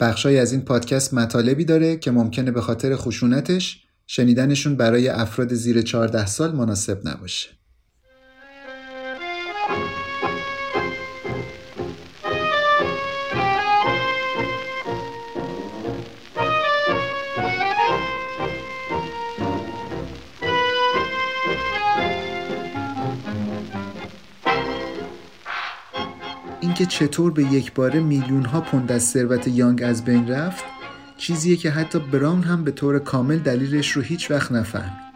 بخشای از این پادکست مطالبی داره که ممکنه به خاطر خشونتش شنیدنشون برای افراد زیر 14 سال مناسب نباشه. اینکه چطور به یک باره میلیون ها پوند از ثروت یانگ از بین رفت چیزیه که حتی براون هم به طور کامل دلیلش رو هیچ وقت نفهمید.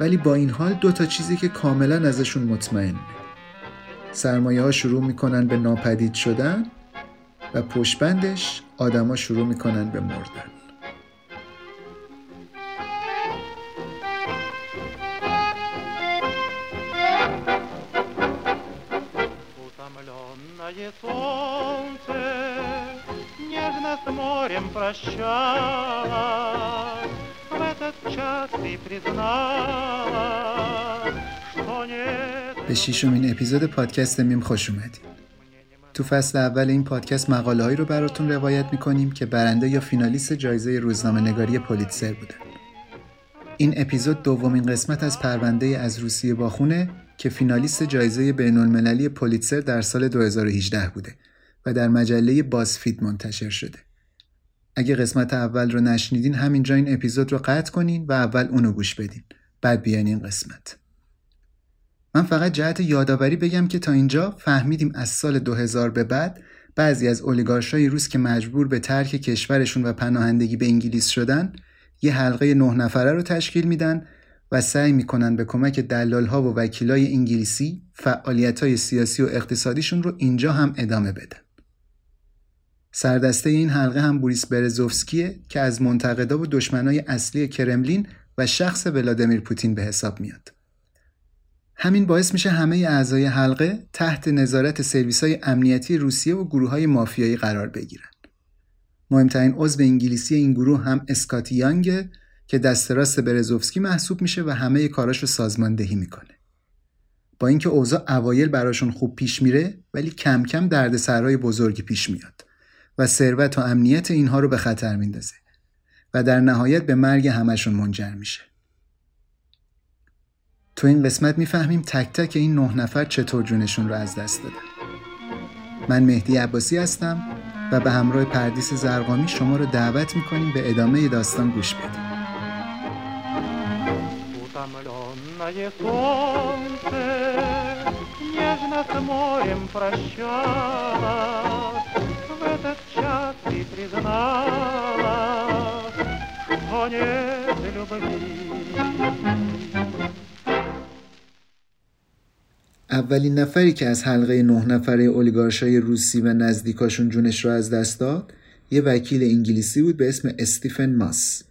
ولی با این حال دو تا چیزی که کاملا ازشون مطمئنه. سرمایه ها شروع می‌کنن به ناپدید شدن و پشبندش آدما شروع می‌کنن به مردن. морем прощалась, в этот час ты призналась, что нет... به شیشمین اپیزود پادکست میم خوش اومدید. تو فصل اول این پادکست مقاله هایی رو براتون روایت میکنیم که برنده یا فینالیست جایزه روزنامه نگاری پولیتسر بودن. این اپیزود دومین قسمت از پرونده از روسیه باخونه که فینالیست جایزه بین المللی پولیتسر در سال 2018 بوده و در مجله بازفید منتشر شده. اگه قسمت اول رو نشنیدین همینجا این اپیزود رو قطع کنین و اول اونو گوش بدین بعد بیاین این قسمت من فقط جهت یادآوری بگم که تا اینجا فهمیدیم از سال 2000 به بعد بعضی از اولیگارشای روس که مجبور به ترک کشورشون و پناهندگی به انگلیس شدن یه حلقه نه نفره رو تشکیل میدن و سعی می‌کنن به کمک دلال ها و وکیلای انگلیسی فعالیت های سیاسی و اقتصادیشون رو اینجا هم ادامه بدن. سردسته این حلقه هم بوریس برزوفسکیه که از منتقدا و دشمنای اصلی کرملین و شخص ولادیمیر پوتین به حساب میاد. همین باعث میشه همه اعضای حلقه تحت نظارت سرویس های امنیتی روسیه و گروه های مافیایی قرار بگیرن. مهمترین عضو انگلیسی این گروه هم اسکاتی یانگه که دست راست برزوفسکی محسوب میشه و همه کاراش رو سازماندهی می‌کنه. با اینکه اوضاع اوایل براشون خوب پیش میره ولی کم کم دردسرای بزرگی پیش میاد. و ثروت و امنیت اینها رو به خطر میندازه و در نهایت به مرگ همشون منجر میشه. تو این قسمت میفهمیم تک تک این نه نفر چطور جونشون رو از دست دادن. من مهدی عباسی هستم و به همراه پردیس زرقامی شما رو دعوت میکنیم به ادامه داستان گوش بدیم. этот час ты призналась, что нет любви. اولین نفری که از حلقه نه نفره اولیگارشای روسی و نزدیکاشون جونش رو از دست داد یه وکیل انگلیسی بود به اسم استیفن ماس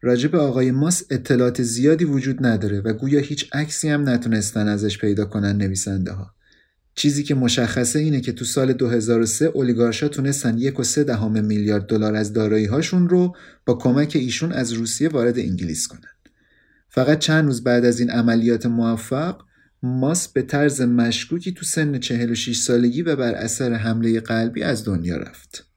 راجع به آقای ماس اطلاعات زیادی وجود نداره و گویا هیچ عکسی هم نتونستن ازش پیدا کنن نویسنده ها چیزی که مشخصه اینه که تو سال 2003 اولیگارشا تونستن یک و سه دهم میلیارد دلار از دارایی هاشون رو با کمک ایشون از روسیه وارد انگلیس کنن. فقط چند روز بعد از این عملیات موفق ماس به طرز مشکوکی تو سن 46 سالگی و بر اثر حمله قلبی از دنیا رفت.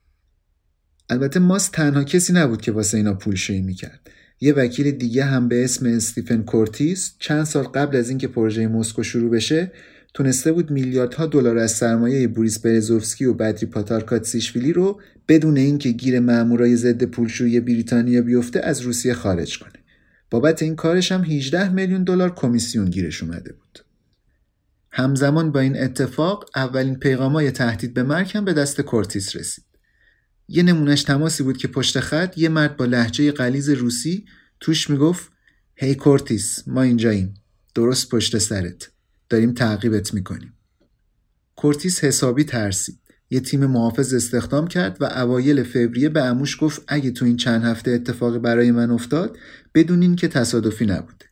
البته ماس تنها کسی نبود که واسه اینا پولشویی می‌کرد. یه وکیل دیگه هم به اسم استیفن کورتیس چند سال قبل از اینکه پروژه مسکو شروع بشه تونسته بود میلیاردها دلار از سرمایه بوریس برزوفسکی و بدری پاتارکاتسیشویلی رو بدون اینکه گیر مامورای ضد پولشویی بریتانیا بیفته از روسیه خارج کنه. بابت این کارش هم 18 میلیون دلار کمیسیون گیرش اومده بود. همزمان با این اتفاق اولین پیغامای تهدید به مرگ هم به دست کورتیس رسید. یه نمونش تماسی بود که پشت خط یه مرد با لهجه غلیظ روسی توش می‌گفت هی کورتیس ما اینجاییم درست پشت سرت داریم تعقیبت می‌کنیم. کورتیس حسابی ترسید. یه تیم محافظ استخدام کرد و اوایل فوریه به عموش گفت اگه تو این چند هفته اتفاقی برای من افتاد بدونین که تصادفی نبوده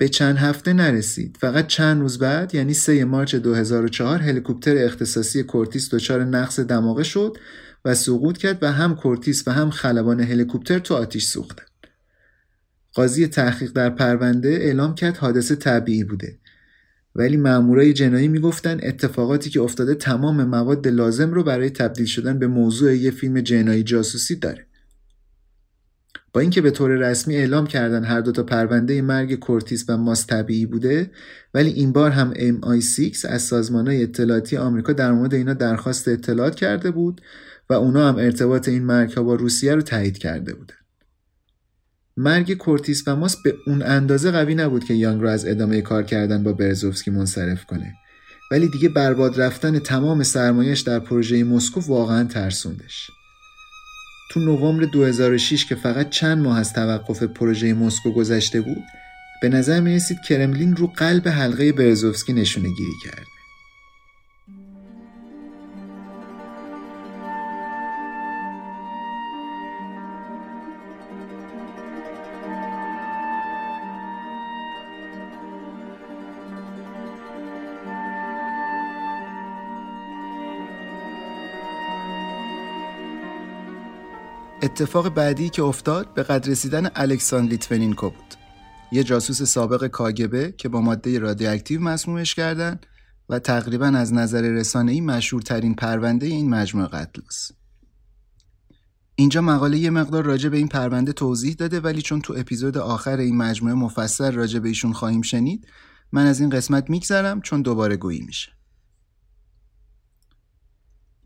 به چند هفته نرسید. فقط چند روز بعد یعنی 3 March 2004 هلیکوپتر اختصاصی کورتیس دچار نقص دماغه شد و سقوط کرد و هم کورتیس و هم خلبان هلیکوپتر تو آتیش سوختن. قاضی تحقیق در پرونده اعلام کرد حادثه طبیعی بوده. ولی مامورای جنایی می‌گفتن اتفاقاتی که افتاده تمام مواد لازم رو برای تبدیل شدن به موضوع یه فیلم جنایی جاسوسی داره. با اینکه به طور رسمی اعلام کردن هر دو تا پرونده مرگ کورتیس و ماس طبیعی بوده ولی این بار هم MI6 از سازمانهای اطلاعاتی آمریکا در مورد اینا درخواست اطلاعات کرده بود و اونا هم ارتباط این مرگ ها با روسیه رو تایید کرده بودن مرگ کورتیس و ماس به اون اندازه قوی نبود که یانگ رو از ادامه کار کردن با برزوفسکی منصرف کنه. ولی دیگه برباد رفتن تمام سرمایش در پروژه مسکو واقعا ترسوندش. تو نوامبر 2006 که فقط چند ماه از توقف پروژه مسکو گذشته بود به نظر می رسید کرملین رو قلب حلقه برزوفسکی نشونه گیری کرد. اتفاق بعدی که افتاد به قدر رسیدن الکساندر لیتونینکو بود. یه جاسوس سابق کاگبه که با ماده رادیواکتیو مسمومش کردن و تقریبا از نظر رسانه‌ای مشهورترین پرونده این مجموعه قتل است. اینجا مقاله یه مقدار راجع به این پرونده توضیح داده ولی چون تو اپیزود آخر این مجموعه مفصل راجع به ایشون خواهیم شنید من از این قسمت میگذرم چون دوباره گویی میشه.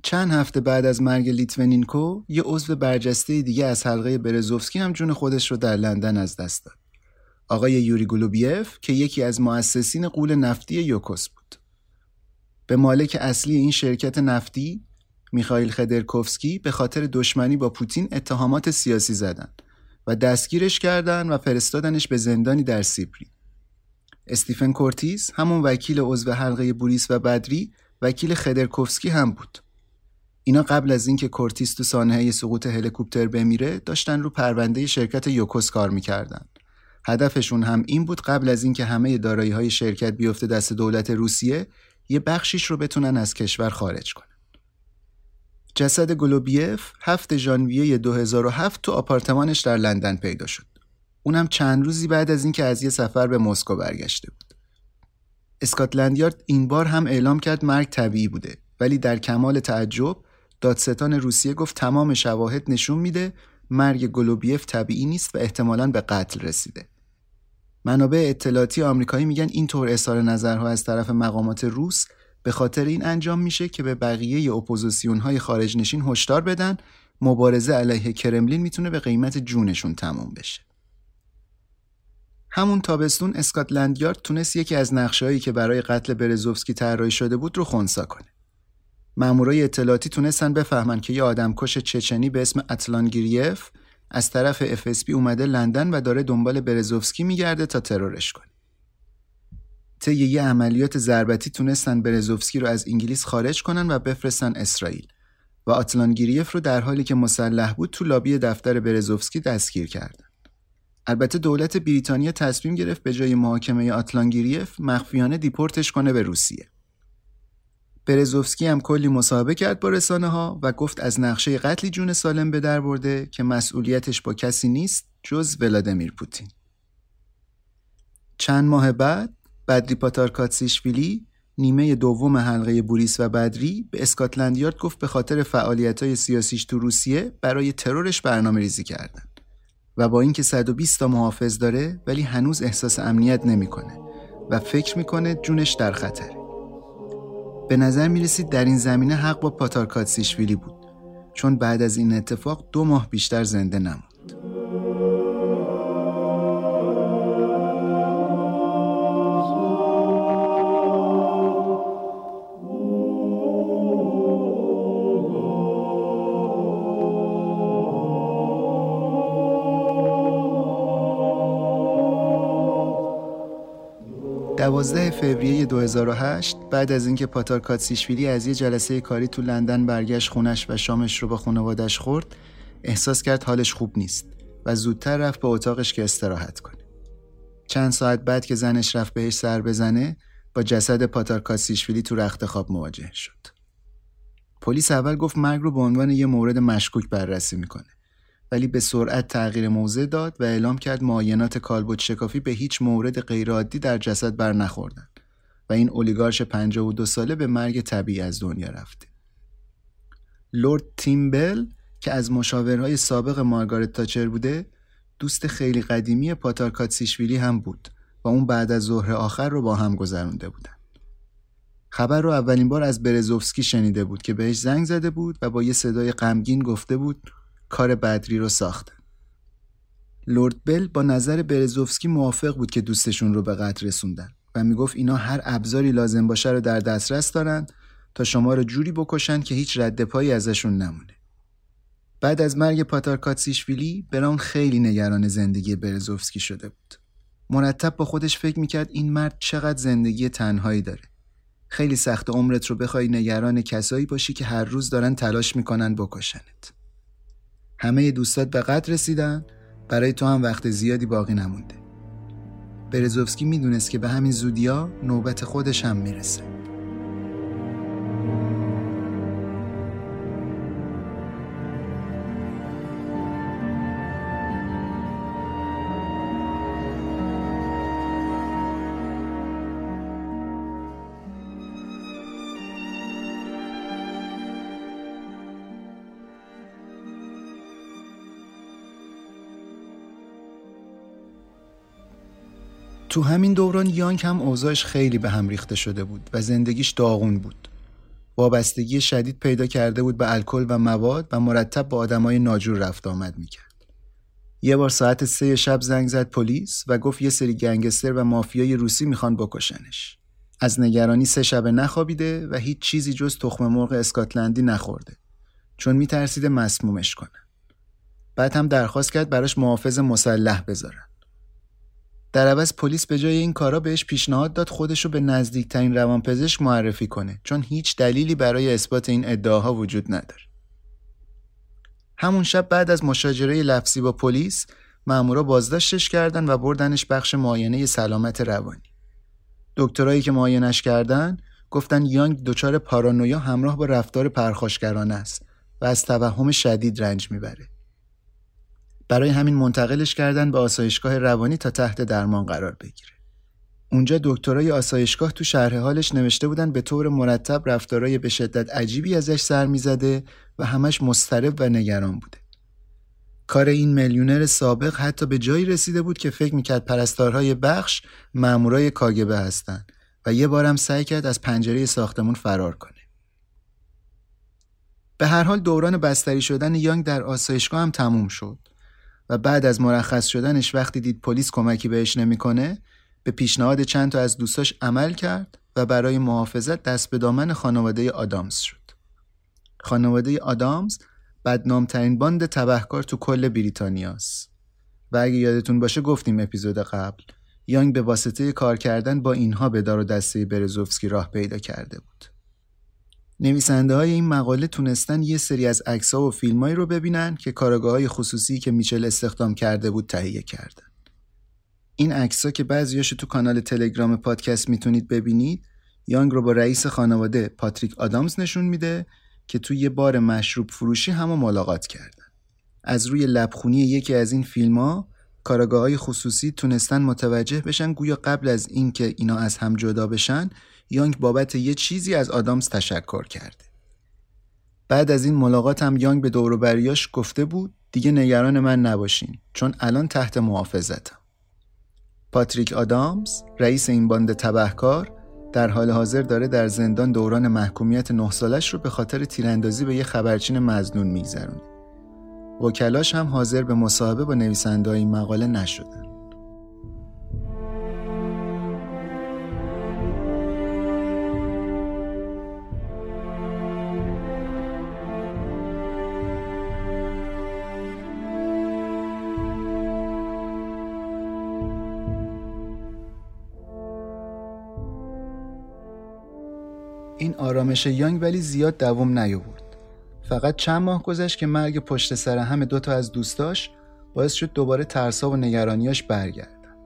چند هفته بعد از مرگ لیتوینینکو یه عضو برجسته دیگه از حلقه برزوفسکی هم جون خودش رو در لندن از دست داد. آقای یوری گلوبیف که یکی از مؤسسین غول نفتی یوکوس بود. به مالک اصلی این شرکت نفتی میخائیل خدرکوفسکی به خاطر دشمنی با پوتین اتهامات سیاسی زدن و دستگیرش کردن و فرستادنش به زندانی در سیبری. استیفن کورتیس همون وکیل عضو حلقه بوریس و بدری وکیل خدرکوفسکی هم بود. اینا قبل از اینکه کورتیس تو سانحه سقوط هلیکوپتر بمیره داشتن رو پرونده شرکت یوکوس کار می‌کردن. هدفشون هم این بود قبل از اینکه همه دارایی های شرکت بیفته دست دولت روسیه یه بخشیش رو بتونن از کشور خارج کنن. جسد گلوبیف 7 ژانویه 2007 تو آپارتمانش در لندن پیدا شد. اونم چند روزی بعد از اینکه از یه سفر به مسکو برگشته بود. اسکاتلند یارد این بار هم اعلام کرد مرگ طبیعی بوده ولی در کمال تعجب دادستان روسیه گفت تمام شواهد نشون میده مرگ گلوبیف طبیعی نیست و احتمالاً به قتل رسیده. منابع اطلاعاتی آمریکایی میگن این طور اظهار نظرها از طرف مقامات روس به خاطر این انجام میشه که به بقیه اپوزیسیون های خارج نشین هشدار بدن مبارزه علیه کرملین می‌تونه به قیمت جونشون تموم بشه. همون تابستون اسکاتلند یارد تونست یکی از نقشه‌هایی که برای قتل برزوفسکی طراحی شده بود رو خونسا کنه. مامورای اطلاعاتی تونستن بفهمن که یه آدمکش چچنی به اسم اتلان گیریف از طرف FSB اومده لندن و داره دنبال برزوفسکی میگرده تا ترورش کنه. طی یه عملیات ضربتی تونستن برزوفسکی رو از انگلیس خارج کنن و بفرستن اسرائیل و آتلانگیریف رو در حالی که مسلح بود تو لابی دفتر برزوفسکی دستگیر کردن. البته دولت بریتانیا تصمیم گرفت به جای محاکمه آتلانگیریف مخفیانه دیپورتش کنه به روسیه. برزوفسکی هم کلی مصاحبه کرد با رسانه ها و گفت از نقشه قتلی جون سالم به در برده که مسئولیتش با کسی نیست جز ولادیمیر پوتین. چند ماه بعد بدری پاتارکاتسیشویلی نیمه دوم حلقه بوریس و بدری به اسکاتلند یارد گفت به خاطر فعالیت های سیاسیش تو روسیه برای ترورش برنامه ریزی کردن و با اینکه 120 تا محافظ داره ولی هنوز احساس امنیت نمی‌کنه و فکر می‌کنه جونش در خطره. به نظر می‌رسید در این زمینه حق با پاتارکاتسیشویلی بود چون بعد از این اتفاق دو ماه بیشتر زنده نموند. دوازده فوریه 2008 بعد از اینکه پاتار کاتسیشویلی از یه جلسه کاری تو لندن برگشت خونش و شامش رو با خانوادش خورد احساس کرد حالش خوب نیست و زودتر رفت به اتاقش که استراحت کنه. چند ساعت بعد که زنش رفت بهش سر بزنه با جسد پاتار کاتسیشویلی تو رخت خواب مواجه شد. پلیس اول گفت مرگ رو به عنوان یه مورد مشکوک بررسی می‌کنه. ولی به سرعت تغییر موضع داد و اعلام کرد معاینات کالبد شکافی به هیچ مورد غیرعادی در جسد بر نخوردن و این اولیگارش 52 ساله به مرگ طبیعی از دنیا رفته. لورد تیمبل که از مشاورهای سابق مارگارت تاچر بوده دوست خیلی قدیمی پاتار کاتسیشویلی هم بود و اون بعد از ظهر آخر رو با هم گذرونده بودن. خبر رو اولین بار از برزوفسکی شنیده بود که بهش زنگ زده بود و با یه صدای غمگین گفته بود کار بدری رو ساختن. لورد بل با نظر برزوفسکی موافق بود که دوستشون رو به قتل رسوندن و می‌گفت اینا هر ابزاری لازم باشه رو در دسترس دارن تا شما رو جوری بکشن که هیچ رد پایی ازشون نمونه. بعد از مرگ پاتار کاتسیشویلی براون خیلی نگران زندگی برزوفسکی شده بود. مرتب با خودش فکر می‌کرد این مرد چقدر زندگی تنهایی داره. خیلی سخت عمرت رو بخوای نگران کسایی باشی که هر روز دارن تلاش می‌کنن بکشنت. همه دوستات به قدر رسیدن. برای تو هم وقت زیادی باقی نمونده. برزوفسکی می‌دونست که به همین زودیا نوبت خودش هم می‌رسه. تو همین دوران یانگ هم اوضاعش خیلی به هم ریخته شده بود و زندگیش داغون بود. وابستگی شدید پیدا کرده بود به الکل و مواد و مرتب با آدمای ناجور رفت آمد می‌کرد. یه بار ساعت سه شب زنگ زد پلیس و گفت یه سری گنگستر و مافیای روسی می‌خوان بکشنش. از نگرانی سه شبه نخوابیده و هیچ چیزی جز تخم مرغ اسکاتلندی نخورده چون میترسیده مسمومش کنن. بعد هم درخواست کرد براش محافظ مسلح بذارن. در عوض پلیس به جای این کارا بهش پیشنهاد داد خودشو به نزدیکترین روانپزشک معرفی کنه چون هیچ دلیلی برای اثبات این ادعاها وجود نداره. همون شب بعد از مشاجره لفظی با پلیس مامورا بازداشتش کردن و بردنش بخش معاینه سلامت روانی. دکترایی که معاینش کردن گفتن یانگ دچار پارانویا همراه با رفتار پرخاشگرانه است و از توهم شدید رنج می‌بره. برای همین منتقلش کردن به آسایشگاه روانی تا تحت درمان قرار بگیره. اونجا دکترای آسایشگاه تو شرح حالش نوشته بودن به طور مرتب رفتارای به شدت عجیبی ازش سر می‌زده و همش مضطرب و نگران بوده. کار این میلیونر سابق حتی به جایی رسیده بود که فکر می‌کرد پرستارهای بخش مامورای کاگبه هستن و یه بارم سعی کرد از پنجره ساختمون فرار کنه. به هر حال دوران بستری شدن یانگ در آسایشگاه هم تموم شد. و بعد از مرخص شدنش وقتی دید پلیس کمکی بهش نمی‌کنه به پیشنهاد چند تا از دوستاش عمل کرد و برای محافظت دست به دامن خانواده آدامز شد. خانواده آدامز بدنامترین باند تبهکار تو کل بریتانیاست. و اگه یادتون باشه گفتیم اپیزود قبل یانگ به واسطه کار کردن با اینها به دار و دسته برزوفسکی راه پیدا کرده بود. نویسنده های این مقاله تونستن یه سری از عکس و فیلمایی رو ببینن که کارگاه های خصوصی که میچل استخدام کرده بود تهیه کردن. این عکس که بعضیاش تو کانال تلگرام پادکست می‌تونید ببینید یانگ رو با رئیس خانواده پاتریک آدامز نشون میده که توی یه بار مشروب فروشی همو ملاقات کردن. از روی لبخونی یکی از این فیلم ها کاراگاه های خصوصی تونستن متوجه بشن گویا قبل از اینکه اینا از هم جدا بشن یانگ بابت یه چیزی از آدامز تشکر کرده. بعد از این ملاقات هم یانگ به دوروبریاش گفته بود دیگه نگران من نباشین چون الان تحت محافظتم. پاتریک آدامز رئیس این باند تبهکار در حال حاضر داره در زندان دوران محکومیت نه سالش رو به خاطر تیراندازی به یه خبرچین مزنون میگذرونه. وکلاش هم حاضر به مصاحبه با نویسنده این مقاله نشدن. آرامش یانگ ولی زیاد دوام نیاورد. فقط چند ماه گذشت که مرگ پشت سر هم دوتا از دوستاش باعث شد دوباره ترسا و نگرانیاش برگردن.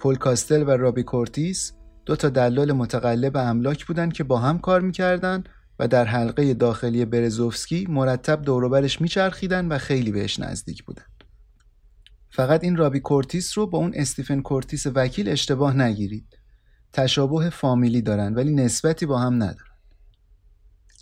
پل کاستل و رابی کورتیس دو تا دلال متقلب املاک بودن که با هم کار می‌کردن و در حلقه داخلی برزوفسکی مرتب دوروبرش میچرخیدن و خیلی بهش نزدیک بودن. فقط این رابی کورتیس رو با اون استیفن کورتیس وکیل اشتباه نگیرید. تشابه فامیلی دارن ولی نسبتی با هم ندارن.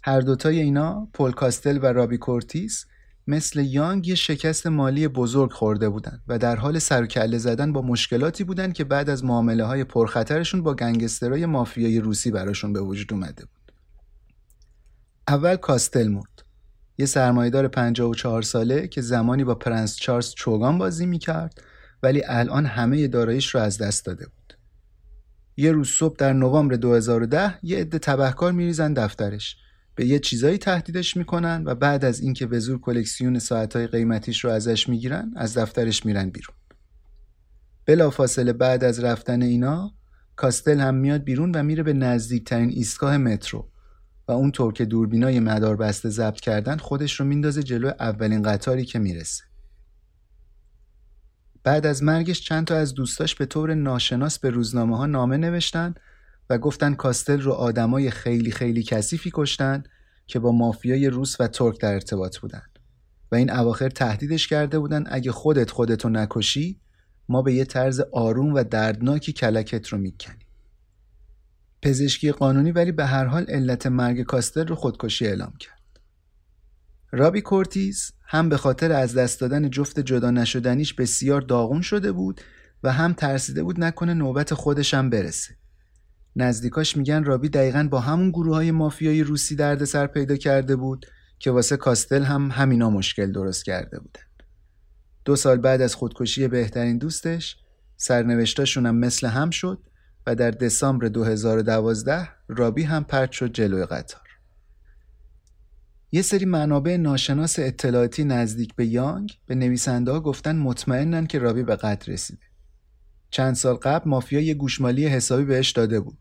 هر دوتای اینا پل کاستل و رابی کورتیس مثل یانگ یه شکست مالی بزرگ خورده بودن و در حال سر و کله زدن با مشکلاتی بودن که بعد از معامله های پرخطرشون با گنگسترای مافیای روسی براشون به وجود اومده بود. اول کاستل مرد. یه سرمایه‌دار 54 ساله که زمانی با پرنس چارلز چوگان بازی می‌کرد ولی الان همه داراییش رو از دست داده بود. یه روز صبح در نوامبر 2010 یه عده تبهکار میریزن دفترش به یه چیزایی تهدیدش می‌کنن و بعد از اینکه به زور کلکسیون ساعتهای قیمتیش رو ازش می‌گیرن از دفترش میرن بیرون. بلافاصله بعد از رفتن اینا کاستل هم میاد بیرون و میره به نزدیکترین ایستگاه مترو و اون طور که دوربینای مدار بسته ضبط کردن خودش رو میندازه جلو اولین قطاری که می‌رسه. بعد از مرگش چند تا از دوستاش به طور ناشناس به روزنامه ها نامه نوشتن و گفتن کاستل رو آدمای خیلی خیلی کثیفی کشتن که با مافیای روس و ترک در ارتباط بودن. و این اواخر تهدیدش کرده بودن اگه خودت خودتو نکشی ما به یه طرز آروم و دردناکی کلکت رو می‌کنیم. پزشکی قانونی ولی به هر حال علت مرگ کاستل رو خودکشی اعلام کرد. رابی کورتیز هم به خاطر از دست دادن جفت جدا نشدنیش بسیار داغون شده بود و هم ترسیده بود نکنه نوبت خودش هم برسه. نزدیکاش میگن رابی دقیقا با همون گروه های مافیای روسی دردسر پیدا کرده بود که واسه کاستل هم همینا مشکل درست کرده بودن. دو سال بعد از خودکشی بهترین دوستش سرنوشتاشون هم مثل هم شد و در دسامبر 2012 رابی هم پرت شد جلوی قطار. یه سری منابع ناشناس اطلاعاتی نزدیک به یانگ به نویسنده ها گفتن مطمئنن که رابی به قتل رسیده. چند سال قبل مافیا یه گوشمالی حسابی بهش داده بود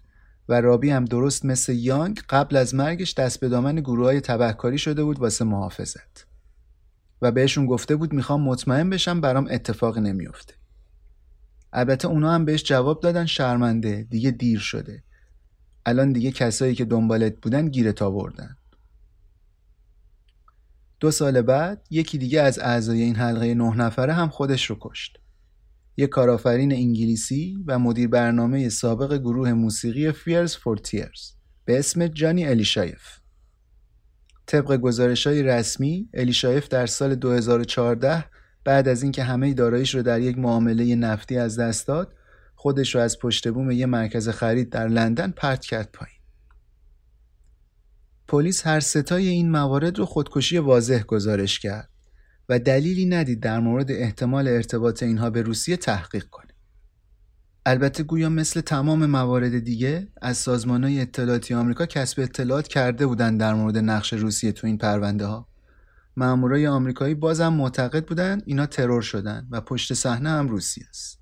و رابی هم درست مثل یانگ قبل از مرگش دست به دامن گروه های تبهکاری شده بود واسه محافظت. و بهشون گفته بود می‌خوام مطمئن بشم برام اتفاق نمیافته. البته اونا هم بهش جواب دادن شرمنده دیگه دیر شده. الان دیگه کسایی که دنبالت بودن گیرت آوردن. دو سال بعد یکی دیگه از اعضای این حلقه نه نفره هم خودش رو کشت. یک کارآفرین انگلیسی و مدیر برنامه سابق گروه موسیقی فیرز فور تیرز به اسم جانی الیشایف. طبق گزارش های رسمی الیشایف در سال 2014 بعد از اینکه همه داراییش رو در یک معامله نفتی از دست داد خودش رو از پشت بوم یه مرکز خرید در لندن پرت کرد پایین. پلیس هر ستای این موارد رو خودکشی واضح گزارش کرد. و دلیلی ندید در مورد احتمال ارتباط اینها به روسیه تحقیق کنه. البته گویا مثل تمام موارد دیگه از سازمان های اطلاعاتی آمریکا کسب اطلاعات کرده بودند در مورد نقش روسیه تو این پرونده ها. مامورای آمریکایی بازم معتقد بودند اینا ترور شدن و پشت صحنه هم روسیه است.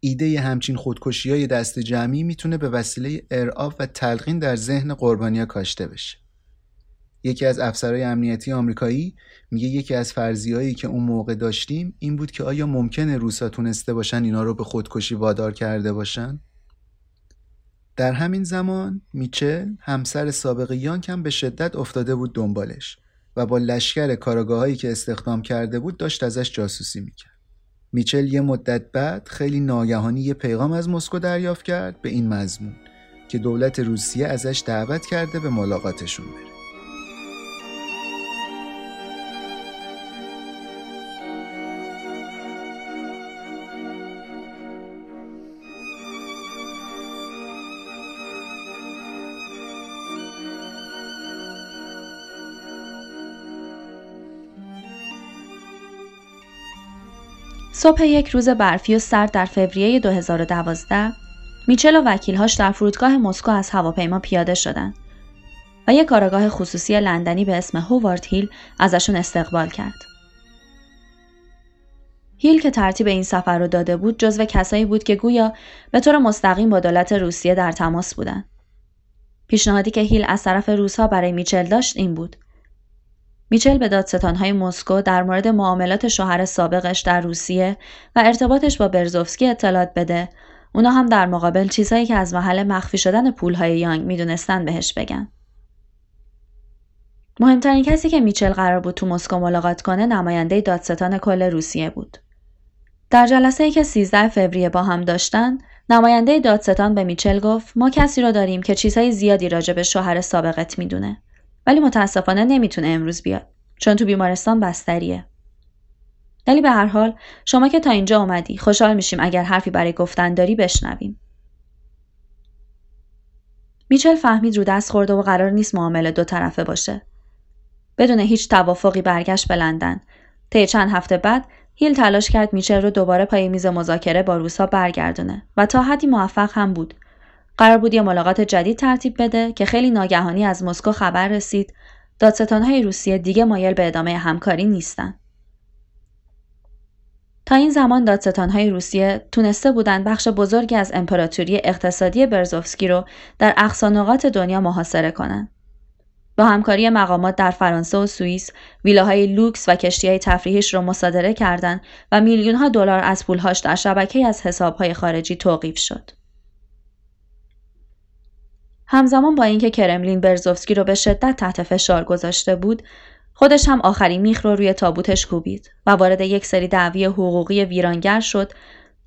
ایده همچین خودکشی های دست جمعی می‌تونه به وسیله ارعاب و تلقین در ذهن قربانیا کاشته بشه. یکی از افسرهای امنیتی آمریکایی میگه یکی از فرضیهایی که اون موقع داشتیم این بود که آیا ممکنه روسا تونسته باشن اینا رو به خودکشی وادار کرده باشن؟ در همین زمان میچل همسر سابق یانک هم به شدت افتاده بود دنبالش و با لشکر کاراگاهایی که استخدام کرده بود داشت ازش جاسوسی می‌کرد. میچل یه مدت بعد خیلی ناگهانی یه پیغام از مسکو دریافت کرد به این مضمون که دولت روسیه ازش دعوت کرده به ملاقاتشون بره. صبح یک روز برفی و سرد در فوریه 2012 میچل و وکیلهاش در فرودگاه مسکو از هواپیما پیاده شدند و یک کارگاه خصوصی لندنی به اسم هووارد هیل ازشون استقبال کرد. هیل که ترتیب این سفر رو داده بود جزو کسایی بود که گویا به طور مستقیم با دولت روسیه در تماس بودند. پیشنهادی که هیل از طرف روسها برای میچل داشت این بود. میچل به دادستانهای مسکو در مورد معاملات شوهر سابقش در روسیه و ارتباطش با برزوفسکی اطلاعات بده اونا هم در مقابل چیزهایی که از محل مخفی شدن پولهای یانگ می‌دونستن بهش بگن. مهمترین کسی که میچل قرار بود تو مسکو ملاقات کنه نماینده دادستان کل روسیه بود. در جلسه ای که 13 فوریه با هم داشتن، نماینده دادستان به میچل گفت ما کسی رو داریم که چیزهای زیادی راجع به شوهر سابقت می‌دونه. ولی متاسفانه نمی‌تونه امروز بیاد چون تو بیمارستان بستریه. ولی به هر حال شما که تا اینجا اومدی خوشحال میشیم اگر حرفی برای گفتن داری بشنویم. میچل فهمید رو دست خورده و قرار نیست معامله دو طرفه باشه. بدون هیچ توافقی برگشت به لندن. طی چند هفته بعد هیل تلاش کرد میچل رو دوباره پای میز مذاکره با روسا برگردونه و تا حدی موفق هم بود. قرار بود یه ملاقات جدید ترتیب بده که خیلی ناگهانی از مسکو خبر رسید دادستانهای روسیه دیگه مایل به ادامه همکاری نیستن. تا این زمان دادستانهای روسیه تونسته بودند بخش بزرگی از امپراتوری اقتصادی برزوفسکی رو در اقصانقات دنیا محاصره کنند. با همکاری مقامات در فرانسه و سوئیس ویلاهای لوکس و کشتیهای تفریحیش رو مصادره کردند و میلیونها دلار از پولهاش در شبکه از حسابهای خارجی توقیف شد. همزمان با اینکه کرملین برزوفسکی رو به شدت تحت فشار گذاشته بود، خودش هم آخرین میخ رو روی تابوتش کوبید و وارد یک سری دعوی حقوقی ویرانگر شد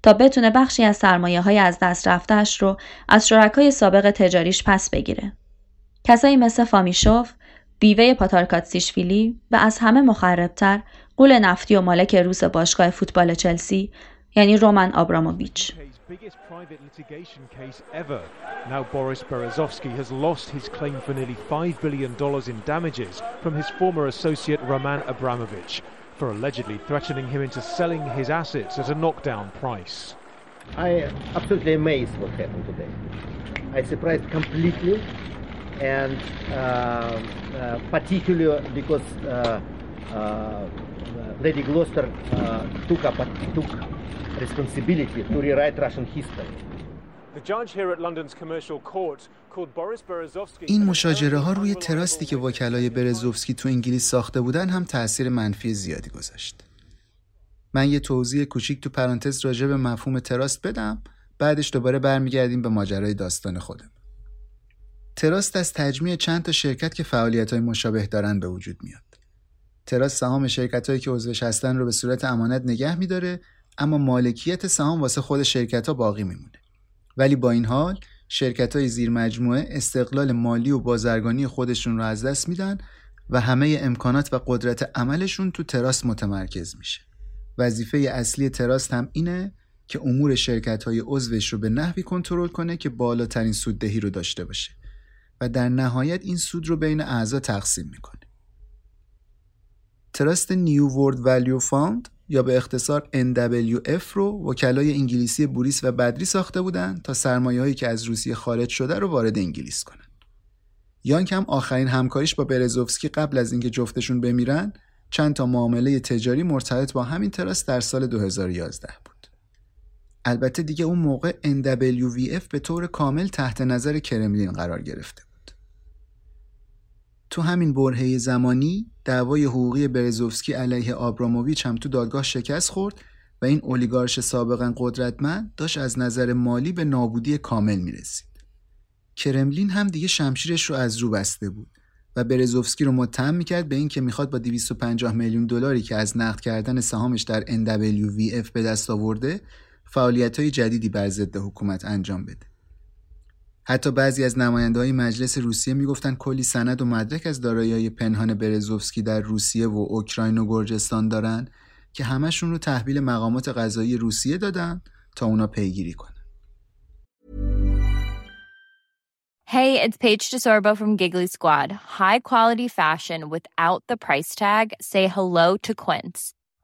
تا بتونه بخشی از سرمایه های از دست رفتهش رو از شرکای سابق تجاریش پس بگیره. کسایی مثل فامیشوف، بیوه پاتارکاتسیشویلی و از همه مخربتر قول نفتی و مالک روس باشگاه فوتبال چلسی یعنی رومن آبراموویچ. Biggest private litigation case ever. Now Boris Berezovsky has lost his claim for nearly $5 billion in damages from his former associate Roman Abramovich for allegedly threatening him into selling his assets at a knockdown price. I am absolutely amazed what happened today. I surprised completely and uh, uh, particularly because uh, Lady Gloster took up took responsibility to rewrite Russian history. The judge here at London's commercial court called Boris Berezovsky این مشاجره ها روی تراستی که وکلای برزوفسکی تو انگلیس ساخته بودن هم تاثیر منفی زیادی گذاشت. من یه توضیح کوچیک تو پرانتز راجع به مفهوم تراست بدم بعدش دوباره برمیگردیم به ماجرای داستان خودم. تراست از تجمیع چند تا شرکت که فعالیت های مشابه دارن به وجود میاد. تراست سهام شرکت هایی که عضوش هستن رو به صورت امانت نگه میداره اما مالکیت سهام واسه خود شرکت ها باقی میمونه. ولی با این حال شرکت های زیر مجموعه استقلال مالی و بازرگانی خودشون رو از دست میدن و همه امکانات و قدرت عملشون تو تراست متمرکز میشه. وظیفه اصلی تراست هم اینه که امور شرکت های عضوش رو به نحوی کنترل کنه که بالاترین سوددهی رو داشته باشه و در نهایت این سود رو بین اعضا تقسیم می‌کنه. تراست New World Value Fund یا به اختصار NWVF رو وکلای انگلیسی بوریس و بدری ساخته بودند تا سرمایه هایی که از روسیه خارج شده رو وارد انگلیس کنن. یانگ هم آخرین همکاریش با برزوفسکی قبل از اینکه جفتشون بمیرن چند تا معامله تجاری مرتبط با همین تراست در سال 2011 بود. البته دیگه اون موقع NWVF به طور کامل تحت نظر کرملین قرار گرفته. تو همین برهه زمانی دعوای حقوقی برزوفسکی علیه آبراموویچ هم تو دادگاه شکست خورد و این اولیگارش سابقا قدرتمند داشت از نظر مالی به نابودی کامل می‌رسید. کرملین هم دیگه شمشیرش رو از رو بسته بود و برزوفسکی رو متهم می‌کرد به اینکه می‌خواد با 250 میلیون دلاری که از نقد کردن سهامش در NWVF به دست آورده فعالیت های جدیدی بر ضد حکومت انجام بده. حتی بعضی از نماینده مجلس روسیه می‌گفتن کلی سند و مدرک از دارایی پنهان برزوفسکی در روسیه و اوکراین و گرجستان دارن که همشون رو تحویل مقامات قضایی روسیه دادن تا اونا پیگیری کنن. Hey, it's Paige DeSorbo from Giggly Squad. High quality fashion without the price tag. Say hello to Quince.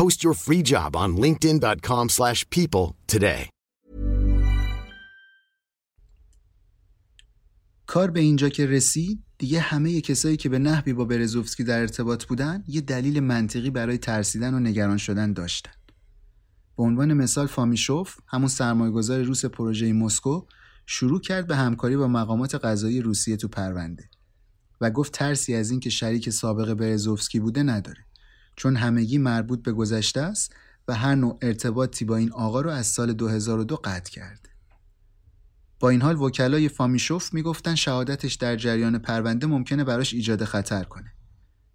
Post your free job on linkedin.com/people slash people today. کار به اینجا که رسید دیگه همه کسایی که به نحوی با برزوفسکی در ارتباط بودن یه دلیل منطقی برای ترسیدن و نگران شدن داشتن. به عنوان مثال فامیشوف همون سرمایه‌گذار روس پروژه مسکو شروع کرد به همکاری با مقامات قضایی روسیه تو پرونده و گفت ترسی از اینکه شریک سابق برزوفسکی بوده نداره چون همگی مربوط به گذشته است و هر نوع ارتباطی با این آقا رو از سال 2002 قطع کرده. با این حال وکلای فامیشوف می‌گفتن شهادتش در جریان پرونده ممکنه براش ایجاد خطر کنه.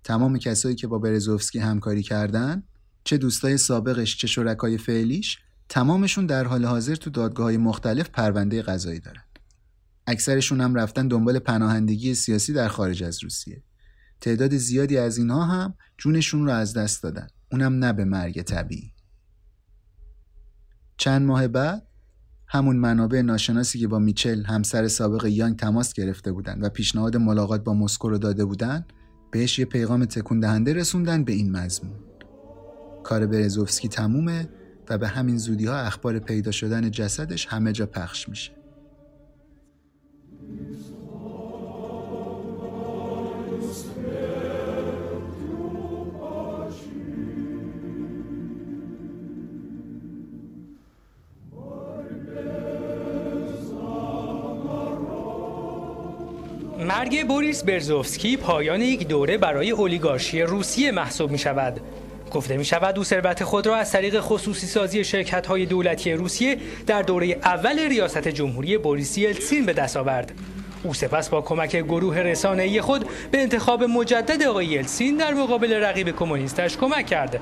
تمام کسایی که با برزوفسکی همکاری کردن چه دوستای سابقش چه شرکای فعلیش تمامشون در حال حاضر تو دادگاه های مختلف پرونده قضایی دارن. اکثرشون هم رفتن دنبال پناهندگی سیاسی در خارج از روسیه. تعداد زیادی از اینها هم جونشون رو از دست دادن. اونم نه به مرگ طبیعی. چند ماه بعد همون منابع ناشناسی که با میچل همسر سابق یانگ تماس گرفته بودن و پیشنهاد ملاقات با مسکو رو داده بودن بهش یه پیغام تکون دهنده رسوندن به این مضمون کار برزوفسکی تمومه و به همین زودی ها اخبار پیدا شدن جسدش همه جا پخش میشه مرگ بوریس برزوفسکی پایان یک دوره برای اولیگارشی روسیه محسوب می شود. گفته می شود او ثروت خود را از طریق خصوصی سازی شرکت های دولتی روسیه در دوره اول ریاست جمهوری بوریس یلتسین به دست آورد. او سپس با کمک گروه رسانه‌ای خود به انتخاب مجدد آقای یلتسین در مقابل رقیب کمونیستش کمک کرد.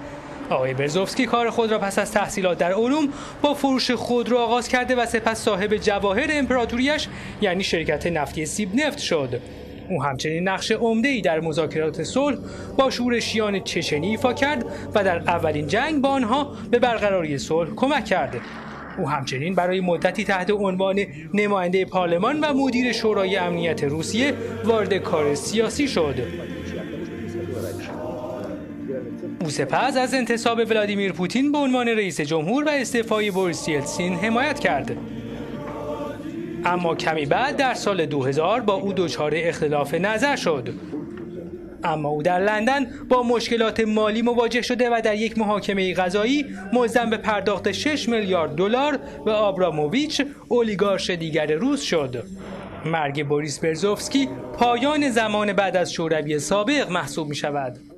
آقای برزوفسکی کار خود را پس از تحصیلات در علوم با فروش خودرو آغاز کرده و سپس صاحب جواهر امپراتوریش یعنی شرکت نفتی سیب نفت شد. او همچنین نقش ای در مذاکرات صلح با شورشیان چچنی ایفا کرد و در اولین جنگ با آنها به برقراری صلح کمک کرد. او همچنین برای مدتی تحت عنوان نماینده پارلمان و مدیر شورای امنیت روسیه وارد کار سیاسی شد. او سپس از انتصاب ولادیمیر پوتین به عنوان رئیس جمهور و استعفای بوریس یلتسین حمایت کرد. اما کمی بعد در سال 2000 با او دچار اختلاف نظر شد. اما او در لندن با مشکلات مالی مواجه شده و در یک محاکمه قضایی ملزم به پرداخت 6 میلیارد دلار به آبراموویچ اولیگارش دیگر روس شد. مرگ بوریس برزوفسکی پایان زمان بعد از شوروی سابق محسوب می شود.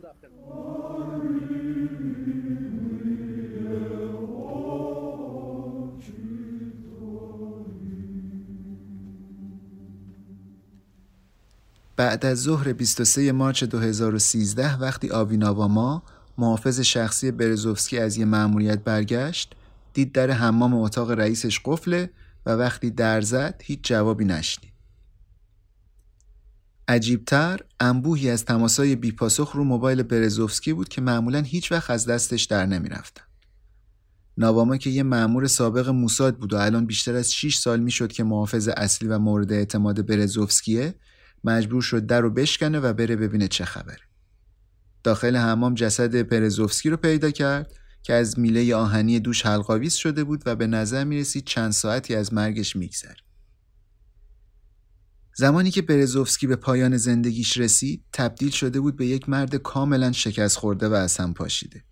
بعد از ظهر 23 مارچ 2013 وقتی آویناواما محافظ شخصی برزوفسکی از یه مأموریت برگشت دید در حمام اتاق رئیسش قفله و وقتی در زد هیچ جوابی نشنید. عجیبتر انبوهی از تماسای بیپاسخ رو موبایل برزوفسکی بود که معمولا هیچ وقت از دستش در نمی‌رفتن. ناواما که یه مأمور سابق موساد بود و الان بیشتر از 6 سال می‌شد که محافظ اصلی و مورد اعتماد برزوفسکیه مجبور شد در رو بشکنه و بره ببینه چه خبره. داخل حمام جسد برزوفسکی رو پیدا کرد که از میله آهنی دوش حلقاویز شده بود و به نظر می رسید چند ساعتی از مرگش میگذره. زمانی که برزوفسکی به پایان زندگیش رسید تبدیل شده بود به یک مرد کاملا شکست خورده و از هم پاشیده.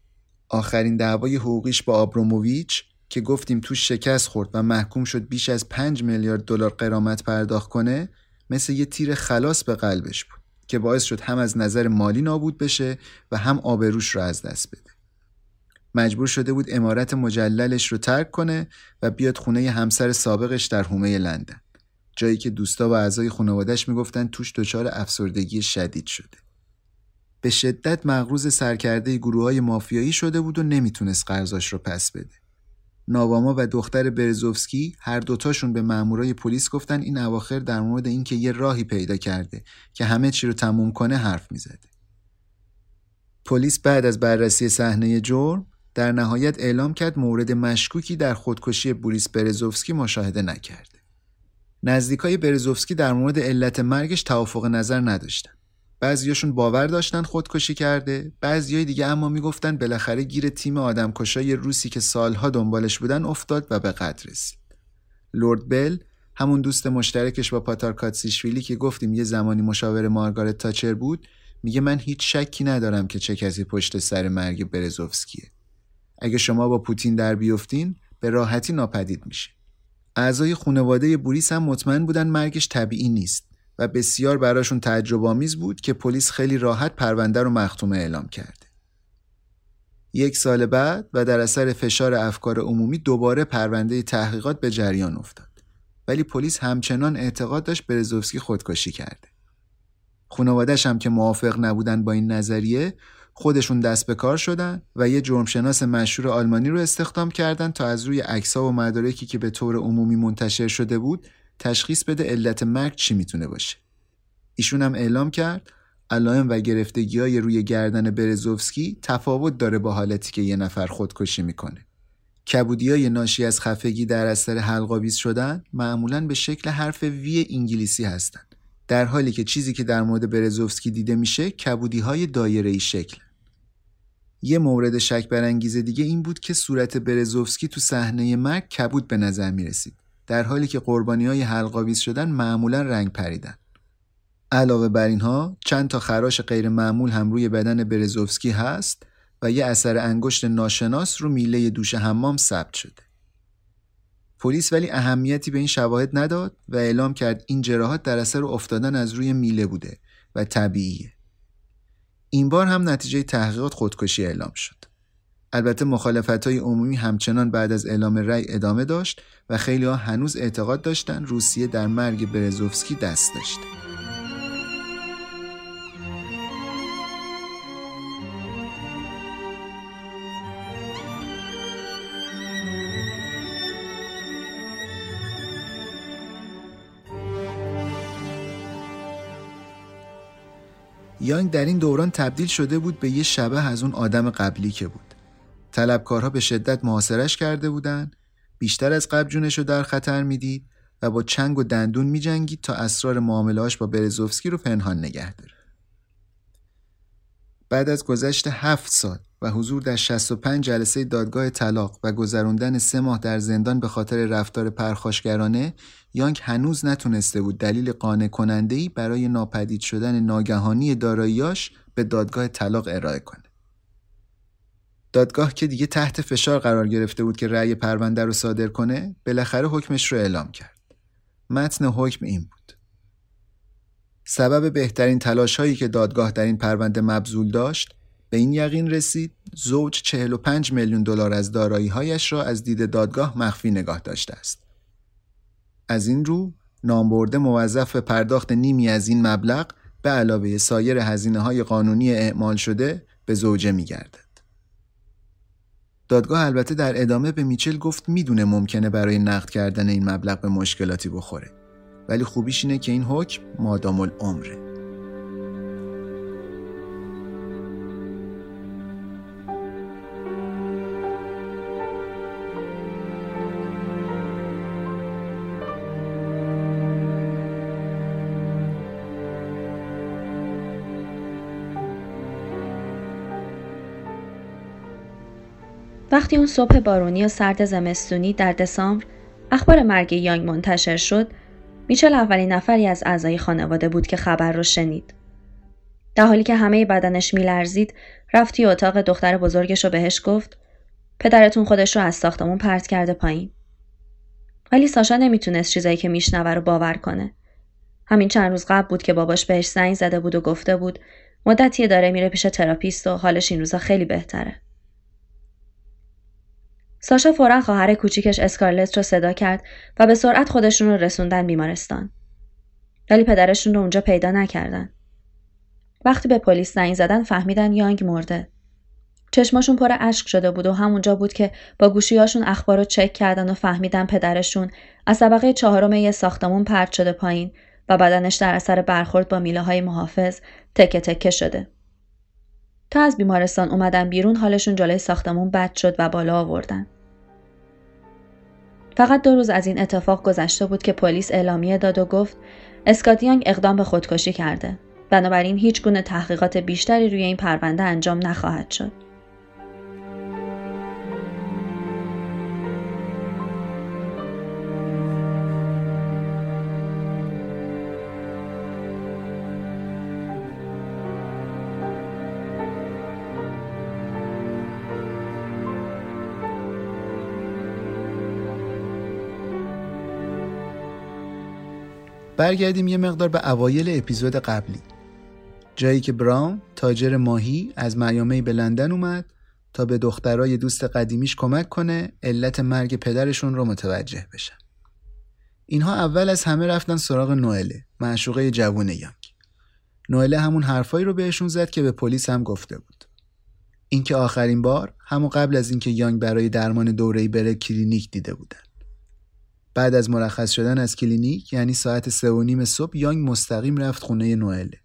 آخرین دعوای حقوقیش با آبروموویچ که گفتیم توش شکست خورد و محکوم شد بیش از 5 میلیارد دلار قرامت پرداخت کنه مثل یه تیر خلاص به قلبش بود که باعث شد هم از نظر مالی نابود بشه و هم آبروش رو از دست بده. مجبور شده بود امارت مجللش رو ترک کنه و بیاد خونه همسر سابقش در حومه لندن. جایی که دوستا و اعضای خانوادهش می‌گفتن توش دچار افسردگی شدید شده. به شدت مغروز سرکرده گروه های مافیایی شده بود و نمی‌تونست قرضاش رو پس بده. ناواما و دختر برزوفسکی هر دوتاشون به مامورای پلیس گفتن این اواخر در مورد اینکه یه راهی پیدا کرده که همه چی رو تموم کنه حرف می‌زده. پلیس بعد از بررسی صحنه جرم در نهایت اعلام کرد مورد مشکوکی در خودکشی بوریس برزوفسکی مشاهده نکرده. نزدیکای برزوفسکی در مورد علت مرگش توافق نظر نداشتن. بعضیاشون باور داشتن خودکشی کرده، بعضیای دیگه اما می‌گفتن بالاخره گیر تیم آدمکشای روسی که سالها دنبالش بودن افتاد و به قتل رسید. لورد بل همون دوست مشترکش با پاتار کاتسیشویلی که گفتیم یه زمانی مشاور مارگارت تاچر بود میگه من هیچ شکی ندارم که چه کسی پشت سر مرگ برزوفسکیه. اگه شما با پوتین در بیفتین به راحتی ناپدید میشه. اعضای خانواده بوریس هم مطمئن بودن مرگش طبیعی نیست و بسیار براشون تعجب آمیز بود که پلیس خیلی راحت پرونده رو مختومه اعلام کرده. یک سال بعد و در اثر فشار افکار عمومی دوباره پرونده تحقیقات به جریان افتاد. ولی پلیس همچنان اعتقاد داشت برزوفسکی خودکشی کرده. خانواده‌ش هم که موافق نبودن با این نظریه خودشون دست به کار شدن و یه جرمشناس مشهور آلمانی رو استخدام کردن تا از روی عکس‌ها و مدارکی که به طور عمومی منتشر شده بود تشخیص بده علت مرگ چی می‌تونه باشه. ایشون هم اعلام کرد علائم و گرفتگی های روی گردن برزوفسکی تفاوت داره با حالتی که یه نفر خودکشی می‌کنه. کبودی های ناشی از خفگی در اثر حلقاویز شدن معمولا به شکل حرف وی انگلیسی هستند. در حالی که چیزی که در مورد برزوفسکی دیده میشه کبودی های دایره ای شکل. یه مورد شک برانگیز دیگه این بود که صورت برزوفسکی تو صحنه مرگ کبود به نظر می رسید. در حالی که قربانی های حلقاویز شدن معمولا رنگ پریدن. علاوه بر اینها چند تا خراش غیر معمول هم روی بدن برزوفسکی هست و یه اثر انگشت ناشناس رو میله دوش حمام ثبت شده. پلیس ولی اهمیتی به این شواهد نداد و اعلام کرد این جراحات در اثر افتادن از روی میله بوده و طبیعیه. این بار هم نتیجه تحقیقات خودکشی اعلام شد. البته مخالفت های عمومی همچنان بعد از اعلام رأی ادامه داشت و خیلی ها هنوز اعتقاد داشتن روسیه در مرگ برزوفسکی دست داشته. یانگ در این دوران تبدیل شده بود به یه شبه از اون آدم قبلی که بود. طلبکارها به شدت محاصرش کرده بودند، بیشتر از قبل جونش رو در خطر می‌دید و با چنگ و دندون میجنگید تا اسرار معاملهاش با برزوفسکی رو پنهان نگه داره. بعد از گذشت هفت سال و حضور در 65 جلسه دادگاه طلاق و گذراندن سه ماه در زندان به خاطر رفتار پرخاشگرانه یانگ هنوز نتونسته بود دلیل قانع کننده ای برای ناپدید شدن ناگهانی داراییاش به دادگاه طلاق ارائه کنه. دادگاه که دیگه تحت فشار قرار گرفته بود که رأی پرونده رو صادر کنه بالاخره حکمش رو اعلام کرد. متن حکم این بود. سبب بهترین تلاش هایی که دادگاه در این پرونده مبذول داشت به این یقین رسید زوج 45 میلیون دلار از دارایی‌هایش را از دید دادگاه مخفی نگاه داشته است. از این رو نامبرده موظف به پرداخت نیمی از این مبلغ به علاوه سایر هزینه های قانونی اعمال شده به زوجه می. دادگاه البته در ادامه به میچل گفت می‌دونه ممکنه برای نقد کردن این مبلغ به مشکلاتی بخوره. ولی خوبیش اینه که این حکم مادام العمره. وقتی اون صبح بارونی و سرد زمستونی در دسامبر اخبار مرگ یانگ منتشر شد میچل اولین نفری از اعضای خانواده بود که خبر رو شنید. در حالی که همه بدنش میلرزید رفت توی اتاق دختر بزرگش رو بهش گفت پدرتون خودش رو از ساختمون پرت کرده پایین. ولی ساشا نمی‌تونست چیزایی که میشنوه رو باور کنه. همین چند روز قبل بود که باباش بهش زنگ زده بود و گفته بود مدتی داره میره پیش تراپیست و حالش این روزا خیلی بهتره. ساشا فورا خواهر کوچیکش اسکارلت رو صدا کرد و به سرعت خودشون رو رسوندن بیمارستان. ولی پدرشون رو اونجا پیدا نکردن. وقتی به پلیس زنگ زدن فهمیدن یانگ مرده. چشماشون پر اشک شده بود و همونجا بود که با گوشیاشون اخبار رو چک کردن و فهمیدن پدرشون از طبقه چهارم یه ساختمون پرت شده پایین و بدنش در اثر برخورد با میله های محافظ تکه تکه شده. تا از بیمارستان اومدن بیرون حالشون جلوی ساختمون بد شد و بالا آوردن. فقط دو روز از این اتفاق گذشته بود که پلیس اعلامیه داد و گفت اسکاتیانگ اقدام به خودکشی کرده. بنابراین هیچ گونه تحقیقات بیشتری روی این پرونده انجام نخواهد شد. برگردیم یه مقدار به اوایل اپیزود قبلی. جایی که براون تاجر ماهی از میامی به لندن اومد تا به دخترای دوست قدیمیش کمک کنه علت مرگ پدرشون رو متوجه بشن. اینها اول از همه رفتن سراغ نوئله معشوقه جوون یانگ. نوئله همون حرفایی رو بهشون زد که به پلیس هم گفته بود. اینکه آخرین بار همون قبل از اینکه یانگ برای درمان دوره‌ای بره کلینیک دیده بودن. بعد از مرخص شدن از کلینیک یعنی ساعت سه و نیم صبح یانگ مستقیم رفت خونه نوئله.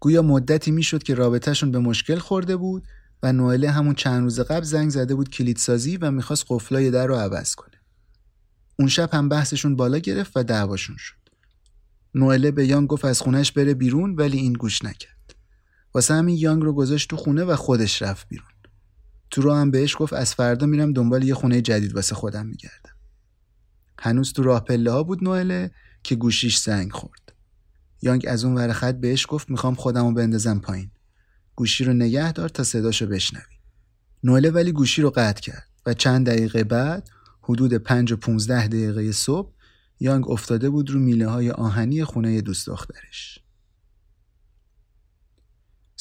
گویا مدتی می‌شد که رابطهشون به مشکل خورده بود و نوئله همون چند روز قبل زنگ زده بود کلیدسازی و می‌خواست قفلای در رو عوض کنه. اون شب هم بحثشون بالا گرفت و دعواشون شد. نوئله به یانگ گفت از خونش بره بیرون ولی این گوش نکرد. واسه همین یانگ رو گذاشت تو خونه و خودش رفت بیرون. تو رو هم بهش گفت از فردا میرم دنبال یه خونه جدید واسه خودم میگردم. هنوز تو راه پله ها بود نوئله که گوشیش زنگ خورد. یانگ از اون ور خط بهش گفت می‌خوام خودمو بندازم پایین. گوشی رو نگه دار تا صداشو بشنوی. نوئله ولی گوشی رو قطع کرد و چند دقیقه بعد حدود 5 و 15 دقیقه صبح یانگ افتاده بود رو میله های آهنی خونه دوست دخترش.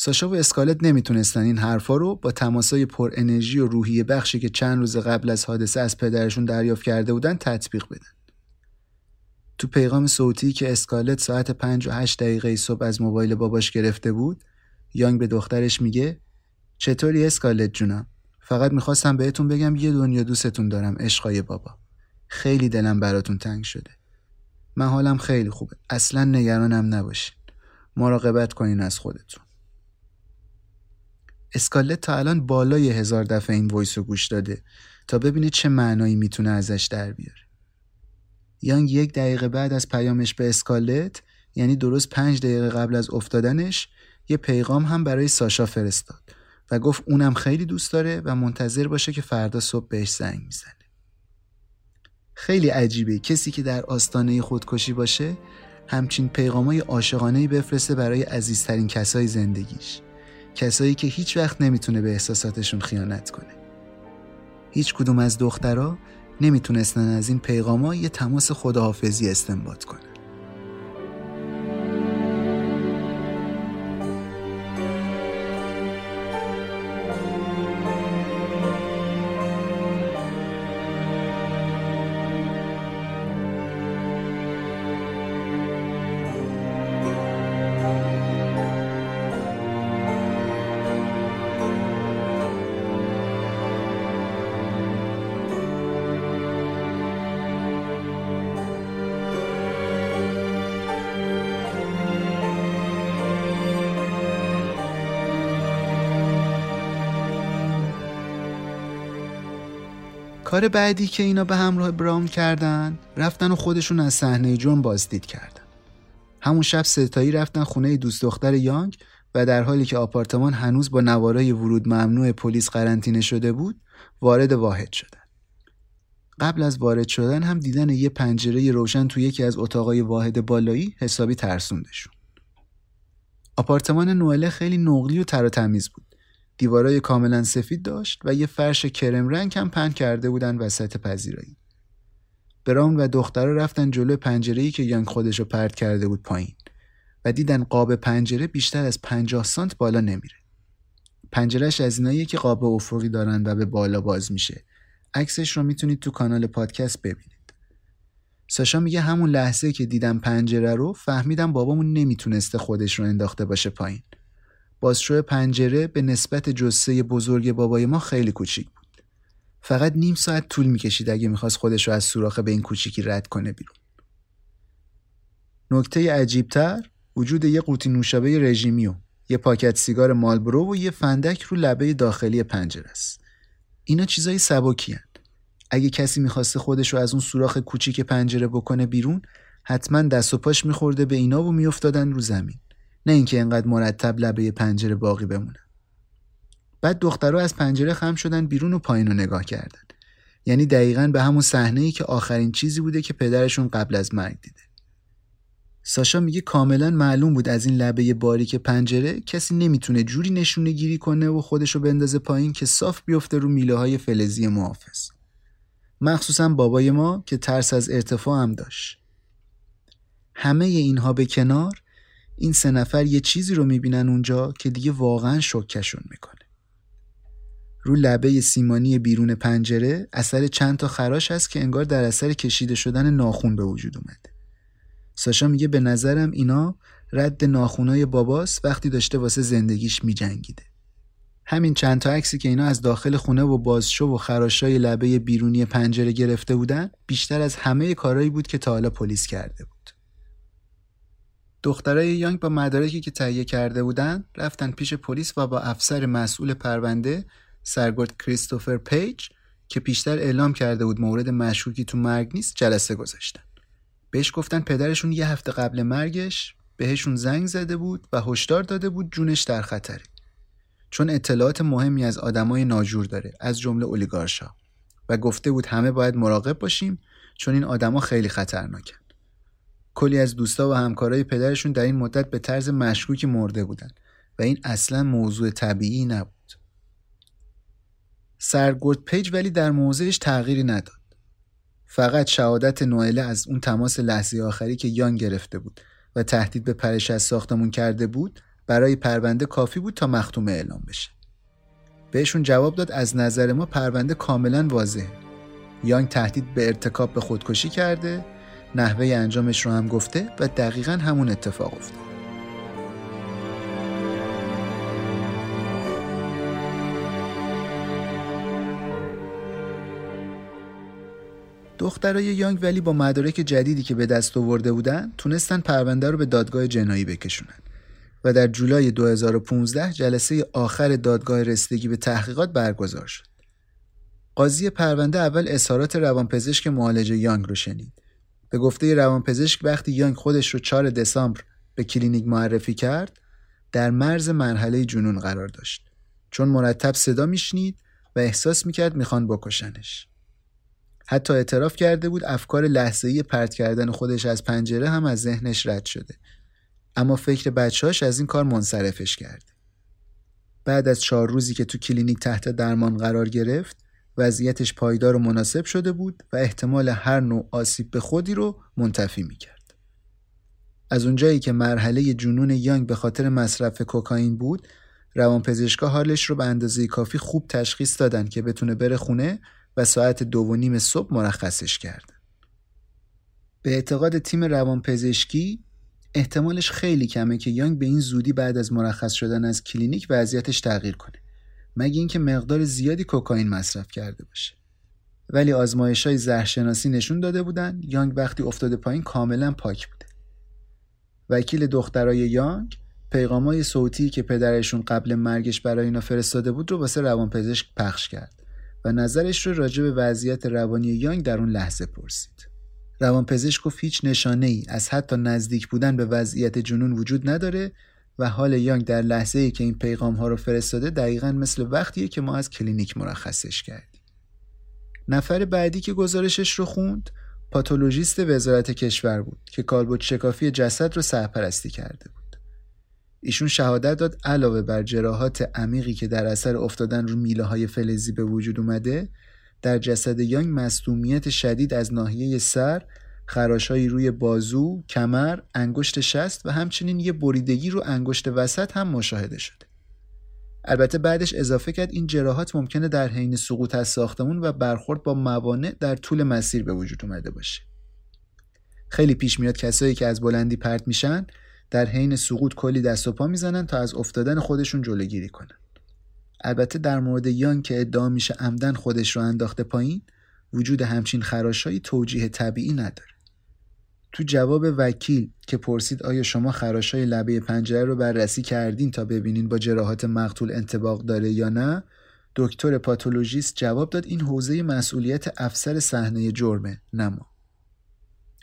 ساشا و اسکالت نمی‌تونستن این حرفا رو با تماسای پر انرژی و روحی بخشی که چند روز قبل از حادثه از پدرشون دریافت کرده بودن تطبیق بدن. تو پیغام صوتی که اسکالت ساعت 5 و 8 دقیقه صبح از موبایل باباش گرفته بود، یانگ به دخترش میگه چطوری اسکالت جونم؟ فقط می‌خواستم بهتون بگم یه دنیا دوستتون دارم عشقای بابا. خیلی دلم براتون تنگ شده. من حالم خیلی خوبه. اصلا نگرانم نباشین. مراقبت کنین از خودتون. اسکارلت تا الان بالای هزار دفعه این voice رو گوش داده تا ببینه چه معنایی می‌تونه ازش در بیاره. یانگ یک دقیقه بعد از پیامش به اسکارلت یعنی درست پنج دقیقه قبل از افتادنش یه پیغام هم برای ساشا فرستاد و گفت اونم خیلی دوست داره و منتظر باشه که فردا صبح بهش زنگ می‌زنه. خیلی عجیبه کسی که در آستانه خودکشی باشه همچین پیغامای عاشقانه بفرسته برای عزیزترین کسای زندگیش. کسایی که هیچ وقت نمی‌تونه به احساساتشون خیانت کنه. هیچ کدوم از دخترها نمی‌تونستن از این پیغاما یه تماس خداحافظی استنباط کنن. کار بعدی که اینا به همراه براون کردن رفتن و خودشون از صحنه جرم بازدید کردن. همون شب ستایی رفتن خونه دوست دختر یانگ و در حالی که آپارتمان هنوز با نوارای ورود ممنوع پلیس قرنطینه شده بود وارد واحد شدن. قبل از وارد شدن هم دیدن یه پنجره روشن تو یکی از اتاقای واحد بالایی حسابی ترسوندشون آپارتمان نوئله خیلی نقلی و تر و تمیز بود. دیوارای کاملا سفید داشت و یه فرش کرم رنگ هم پهن کرده بودن وسط پذیرایی براون و دخترها رفتن جلو پنجره‌ای که یانگ خودشو پرت کرده بود پایین و دیدن قاب پنجره بیشتر از 50 سانت بالا نمیره. پنجرهش از ایناییه که قاب افقی دارن و به بالا باز میشه. عکسش رو می‌تونید تو کانال پادکست ببینید. ساشا میگه همون لحظه که دیدم پنجره رو فهمیدم بابامون نمی‌تونسته خودش رو انداخته باشه پایین. بازشو پنجره به نسبت جسه بزرگ بابای ما خیلی کوچیک بود. فقط نیم ساعت طول می‌کشید اگه می‌خواست خودش رو از سوراخ به این کوچیکی رد کنه بیرون. نکته عجیبتر وجود یه قوطی نوشابه رژیمی و یه پاکت سیگار مالبرو و یه فندک رو لبه داخلی پنجره است. اینا چیزای سبکی. اگه کسی می‌خواسته خودش رو از اون سوراخ کوچیک پنجره بکنه بیرون حتما دست و پاش میخورده به اینا و میافتادن رو زمین نه اینکه انقدر مرتب لبه پنجره باقی بمونن بعد دخترها از پنجره خم شدن بیرون و پایین رو نگاه کردن. یعنی دقیقا به همون صحنه ای که آخرین چیزی بوده که پدرشون قبل از مرگ دیده. ساشا میگه کاملا معلوم بود از این لبه باریک پنجره کسی نمی‌تونه جوری نشونه گیری کنه و خودشو بندازه پایین که صاف بیفته رو میله های فلزی محافظ. مخصوصا بابای ما که ترس از ارتفاع هم داشت. همه اینها به کنار این سه نفر یه چیزی رو می‌بینن اونجا که دیگه واقعا شکشون می‌کنه. رو لبه سیمانی بیرون پنجره اثر چند تا خراش هست که انگار در اثر کشیده شدن ناخون به وجود اومده ساشا میگه به نظرم اینا رد ناخونای باباس وقتی داشته واسه زندگیش میجنگیده. همین چند تا عکسی که اینا از داخل خونه و بازشو و خراشای لبه بیرونی پنجره گرفته بودن بیشتر از همه کارهایی بود که تا حالا پلیس کرده بود. دخترای یانگ با مدارکی که تهیه کرده بودن رفتن پیش پلیس و با افسر مسئول پرونده سرگرد کریستوفر پیج که پیشتر اعلام کرده بود مورد مشکوکی تو مرگ نیست جلسه گذاشتن. بهش گفتن پدرشون یه هفته قبل مرگش بهشون زنگ زده بود و هشدار داده بود جونش در خطره. چون اطلاعات مهمی از آدمای ناجور داره از جمله اولیگارشا. و گفته بود همه باید مراقب باشیم چون این آدما خیلی خطرناکن. کلی از دوستا و همکارای پدرشون در این مدت به طرز مشکوکی مرده بودن و این اصلا موضوع طبیعی نبود. سرگرد پیج ولی در موضعش تغییری نداد. فقط شهادت نوئله از اون تماس لحظه آخری که یان گرفته بود و تهدید به پرش از ساختمون کرده بود برای پرونده کافی بود تا مختوم اعلام بشه. بهشون جواب داد از نظر ما پرونده کاملا واضحه. یانگ تهدید به ارتکاب به خودکشی کرده نحوه انجامش رو هم گفته و دقیقا همون اتفاق افتاد دخترای یانگ ولی با مدارک جدیدی که به دست آورده بودن تونستن پرونده رو به دادگاه جنایی بکشونن و در جولای 2015 جلسه آخر دادگاه رسیدگی به تحقیقات برگزار شد. قاضی پرونده اول اظهارات روانپزشک معالج یانگ رو شنید. به گفته روانپزشک وقتی یانگ خودش رو 4 دسامبر به کلینیک معرفی کرد در مرز مرحله جنون قرار داشت. چون مرتب صدا میشنید و احساس می‌کرد می‌خوان بکشنش. حتی اعتراف کرده بود افکار لحظه‌ای پرت کردن خودش از پنجره هم از ذهنش رد شده. اما فکر بچهاش از این کار منصرفش کرده بعد از چهار روزی که تو کلینیک تحت درمان قرار گرفت وضعیتش پایدار و مناسب شده بود و احتمال هر نوع آسیب به خودی رو منتفی می‌کرد. از اونجایی که مرحله جنون یانگ به خاطر مصرف کوکائین بود روانپزشکا حالش رو به اندازه کافی خوب تشخیص دادن که بتونه بره خونه و ساعت دو و نیم صبح مرخصش کردن. به اعتقاد تیم روانپزشکی احتمالش خیلی کمه که یانگ به این زودی بعد از مرخص شدن از کلینیک وضعیتش تغییر کنه مگه اینکه مقدار زیادی کوکائین مصرف کرده باشه ولی آزمایش های زهرشناسی نشون داده بودن یانگ وقتی افتاده پایین کاملا پاک بوده وکیل دخترای یانگ پیغامای صوتی که پدرشون قبل مرگش برای اینا فرستاده بود رو واسه روانپزشک پخش کرد و نظرش رو راجع به وضعیت روانی یانگ در اون لحظه پرسید. روانپزشک گفت هیچ نشانه ای از حتی نزدیک بودن به وضعیت جنون وجود نداره و حال یانگ در لحظه ای که این پیغام ها رو فرستاده دقیقا مثل وقتیه که ما از کلینیک مرخصش کردیم. نفر بعدی که گزارشش رو خوند پاتولوژیست وزارت کشور بود که کالبد شکافی جسد رو سرپرستی کرده بود. ایشون شهادت داد علاوه بر جراحات عمیقی که در اثر افتادن رو میله های فلزی به وجود اومده در جسد یانگ مصدومیت شدید از ناحیه سر خراشهایی روی بازو، کمر، انگشت شست و همچنین یه بریدگی رو انگشت وسط هم مشاهده شده. البته بعدش اضافه کرد این جراحات ممکنه در حین سقوط از ساختمون و برخورد با موانع در طول مسیر به وجود اومده باشه. خیلی پیش میاد کسایی که از بلندی پرت میشن در حین سقوط کلی دست و پا می‌زنن تا از افتادن خودشون جلوگیری کنن. البته در مورد یان که ادعا میشه عمدن خودش رو انداخته پایین وجود همچین خراشایی توجیه طبیعی نداره. تو جواب وکیل که پرسید آیا شما خراشای لبه پنجره رو بررسی کردین تا ببینین با جراحات مقتول انتباق داره یا نه؟ دکتر پاتولوژیست جواب داد این حوزه مسئولیت افسر صحنه جرمه نما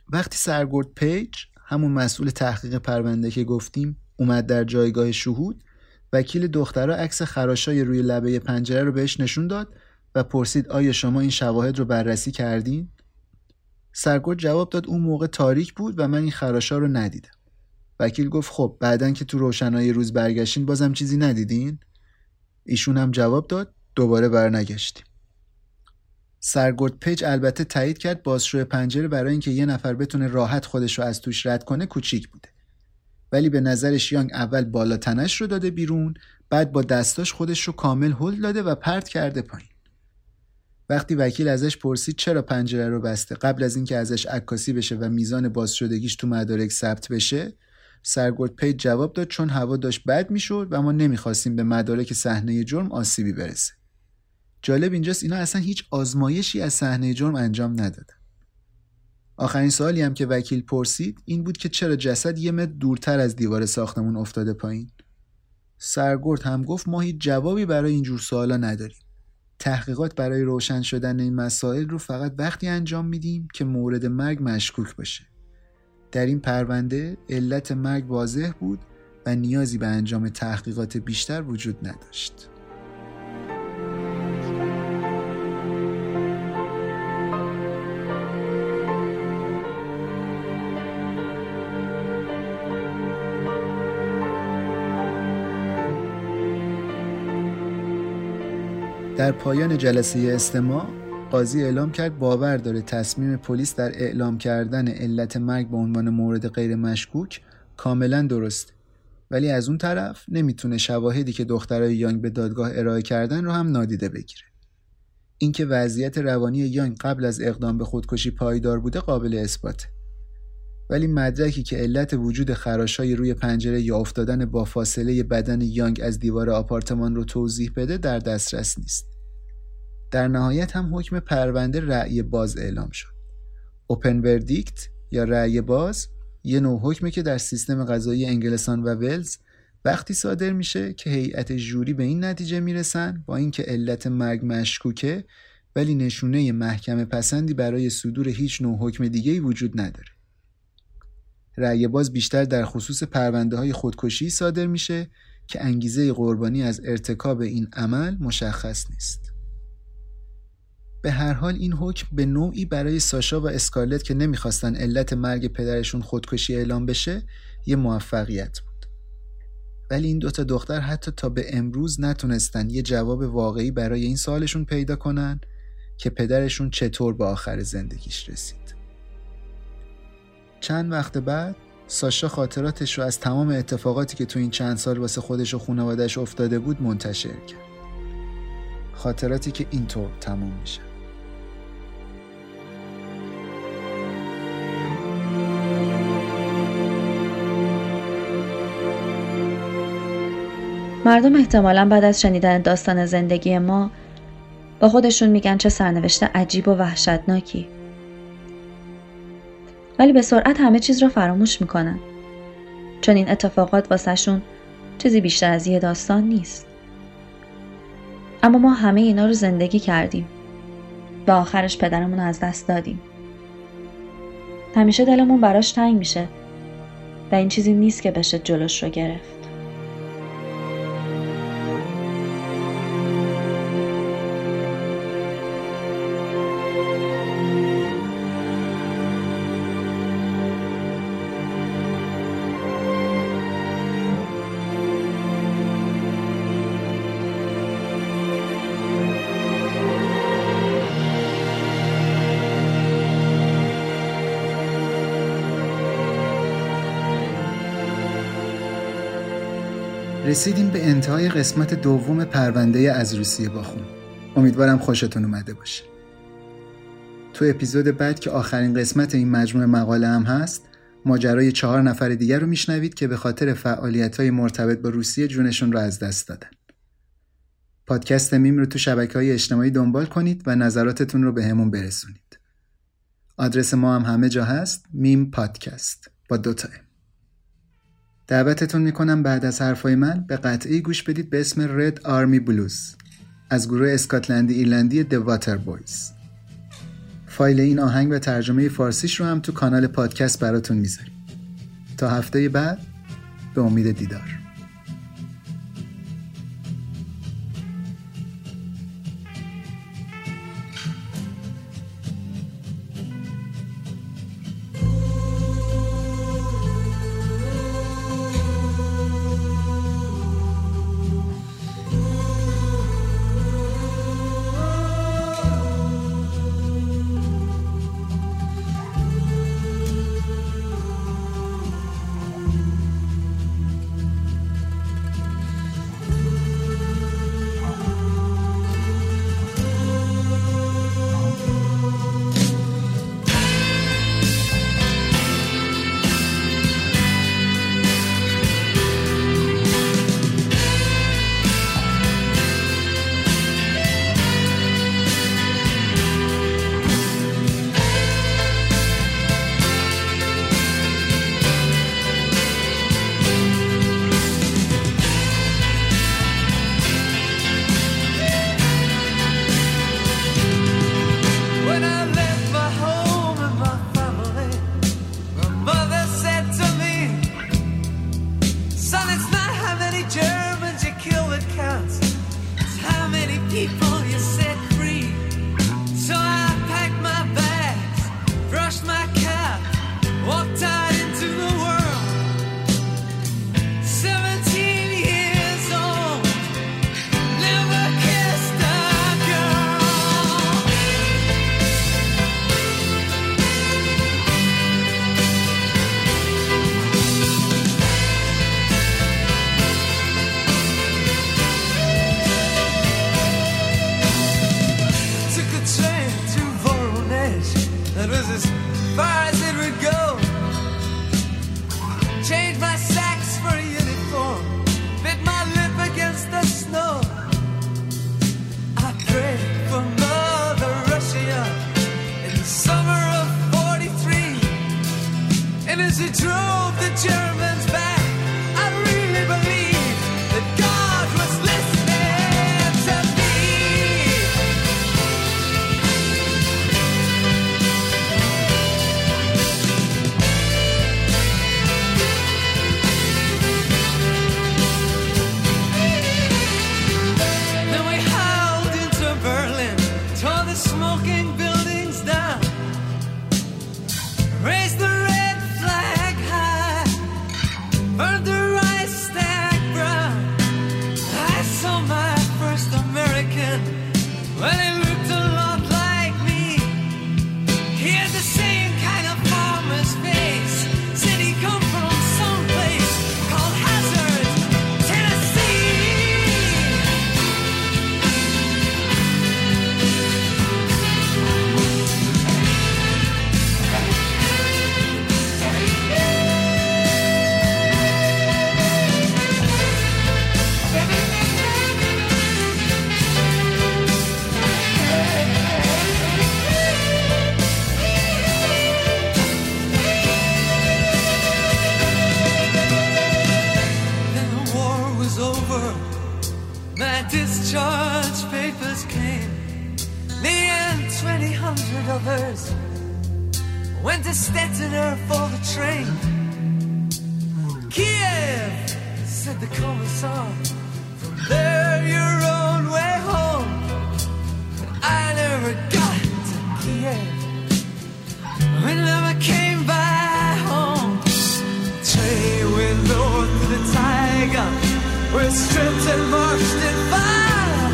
وقتی سرگرد پیج همون مسئول تحقیق پرونده که گفتیم اومد در جایگاه شهود وکیل دخترها عکس خراشای روی لبه پنجره رو بهش نشون داد و پرسید آیا شما این شواهد رو بررسی کردین؟ سرگرد جواب داد اون موقع تاریک بود و من این خراشا رو ندیدم. وکیل گفت خب بعدا که تو روشنایی روز برگشتین بازم چیزی ندیدین؟ ایشون هم جواب داد دوباره برنگشتیم. سرگرد پیج البته تایید کرد بازشوی پنجره برای اینکه یه نفر بتونه راحت خودش رو از توش رد کنه کوچیک بوده. ولی به نظرش یانگ اول بالا تنش رو داده بیرون بعد با دستاش خودش رو کامل هل داده و پرت کرده پایین. وقتی وکیل ازش پرسید چرا پنجره رو بسته؟ قبل از اینکه ازش عکاسی بشه و میزان باز شدگیش تو مدارک ثبت بشه سرگرد پید جواب داد چون هوا داشت بد می‌شد و ما نمی‌خواستیم به مدارک صحنه جرم آسیبی برسه. جالب اینجاست اینا اصلا هیچ آزمایشی از صحنه جرم انجام ندادن. آخرین سوالی هم که وکیل پرسید این بود که چرا جسد یه متر دورتر از دیوار ساختمون افتاده پایین؟ سرگرد هم گفت ما هیچ جوابی برای اینجور سوالا نداریم. تحقیقات برای روشن شدن این مسائل رو فقط وقتی انجام میدیم که مورد مرگ مشکوک باشه. در این پرونده علت مرگ واضح بود و نیازی به انجام تحقیقات بیشتر وجود نداشت. در پایان جلسه استماع قاضی اعلام کرد باور داره تصمیم پلیس در اعلام کردن علت مرگ به عنوان مورد غیر مشکوک کاملا درست. ولی از اون طرف نمی‌تونه شواهدی که دخترای یانگ به دادگاه ارائه کردن رو هم نادیده بگیره. اینکه وضعیت روانی یانگ قبل از اقدام به خودکشی پایدار بوده قابل اثباته. ولی مدرکی که علت وجود خراشای روی پنجره یا افتادن با فاصله بدن یانگ از دیوار آپارتمان رو توضیح بده در دسترس نیست. در نهایت هم حکم پرونده رأی باز اعلام شد. اوپن وردیکت یا رأی باز یه نوع حکمه که در سیستم قضایی انگلستان و ولز وقتی صادر میشه که هیئت جوری به این نتیجه می‌رسن با اینکه علت مرگ مشکوکه ولی نشونه محکمه پسندی برای صدور هیچ نوع حکم دیگه وجود نداره. رأی باز بیشتر در خصوص پرونده های خودکشی صادر میشه که انگیزه قربانی از ارتکاب این عمل مشخص نیست. به هر حال این حکم به نوعی برای ساشا و اسکارلت که نمی‌خواستن علت مرگ پدرشون خودکشی اعلام بشه یه موفقیت بود. ولی این دوتا دختر حتی تا به امروز نتونستن یه جواب واقعی برای این سوالشون پیدا کنن که پدرشون چطور به آخر زندگیش رسید. چند وقت بعد ساشا خاطراتش رو از تمام اتفاقاتی که تو این چند سال واسه خودش و خانوادش افتاده بود منتشر کرد. خاطراتی که اینطور تموم میشه. مردم احتمالا بعد از شنیدن داستان زندگی ما با خودشون میگن چه سرنوشت عجیب و وحشتناکی. ولی به سرعت همه چیز را فراموش می‌کنن. چون این اتفاقات واسهشون چیزی بیشتر از یه داستان نیست. اما ما همه اینا رو زندگی کردیم و آخرش پدرمون رو از دست دادیم. همیشه دلمون براش تنگ میشه و این چیزی نیست که بشه جلوش رو گرفت. رسیدیم به انتهای قسمت دوم پرونده از روسیه باخون امیدوارم خوشتون اومده باشه. تو اپیزود بعد که آخرین قسمت این مجموعه مقاله هم هست ماجرای چهار نفر دیگر رو میشنوید که به خاطر فعالیت های مرتبط با روسیه جونشون رو از دست دادن. پادکست میم رو تو شبکه های اجتماعی دنبال کنید و نظراتتون رو به همون برسونید. آدرس ما هم همه جا هست میم پادکست با دوتا دعوتتون می‌کنم بعد از حرفای من به قطعی گوش بدید به اسم رد آرمی بلوز از گروه اسکاتلندی ایرلندی The واتر بویز فایل این آهنگ و ترجمه فارسیش رو هم تو کانال پادکست براتون می‌ذاریم. تا هفته بعد به امید دیدار. knocking buildings down. lovers went to Stettina for the train. Kiev, said the commissar, from there your own way home. But I never got to Kiev. We never came back home. Train went north the tiger. We're stripped and marched in fire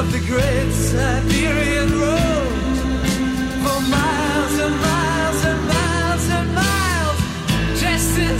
of the great Siberian road miles and miles and miles and miles, just in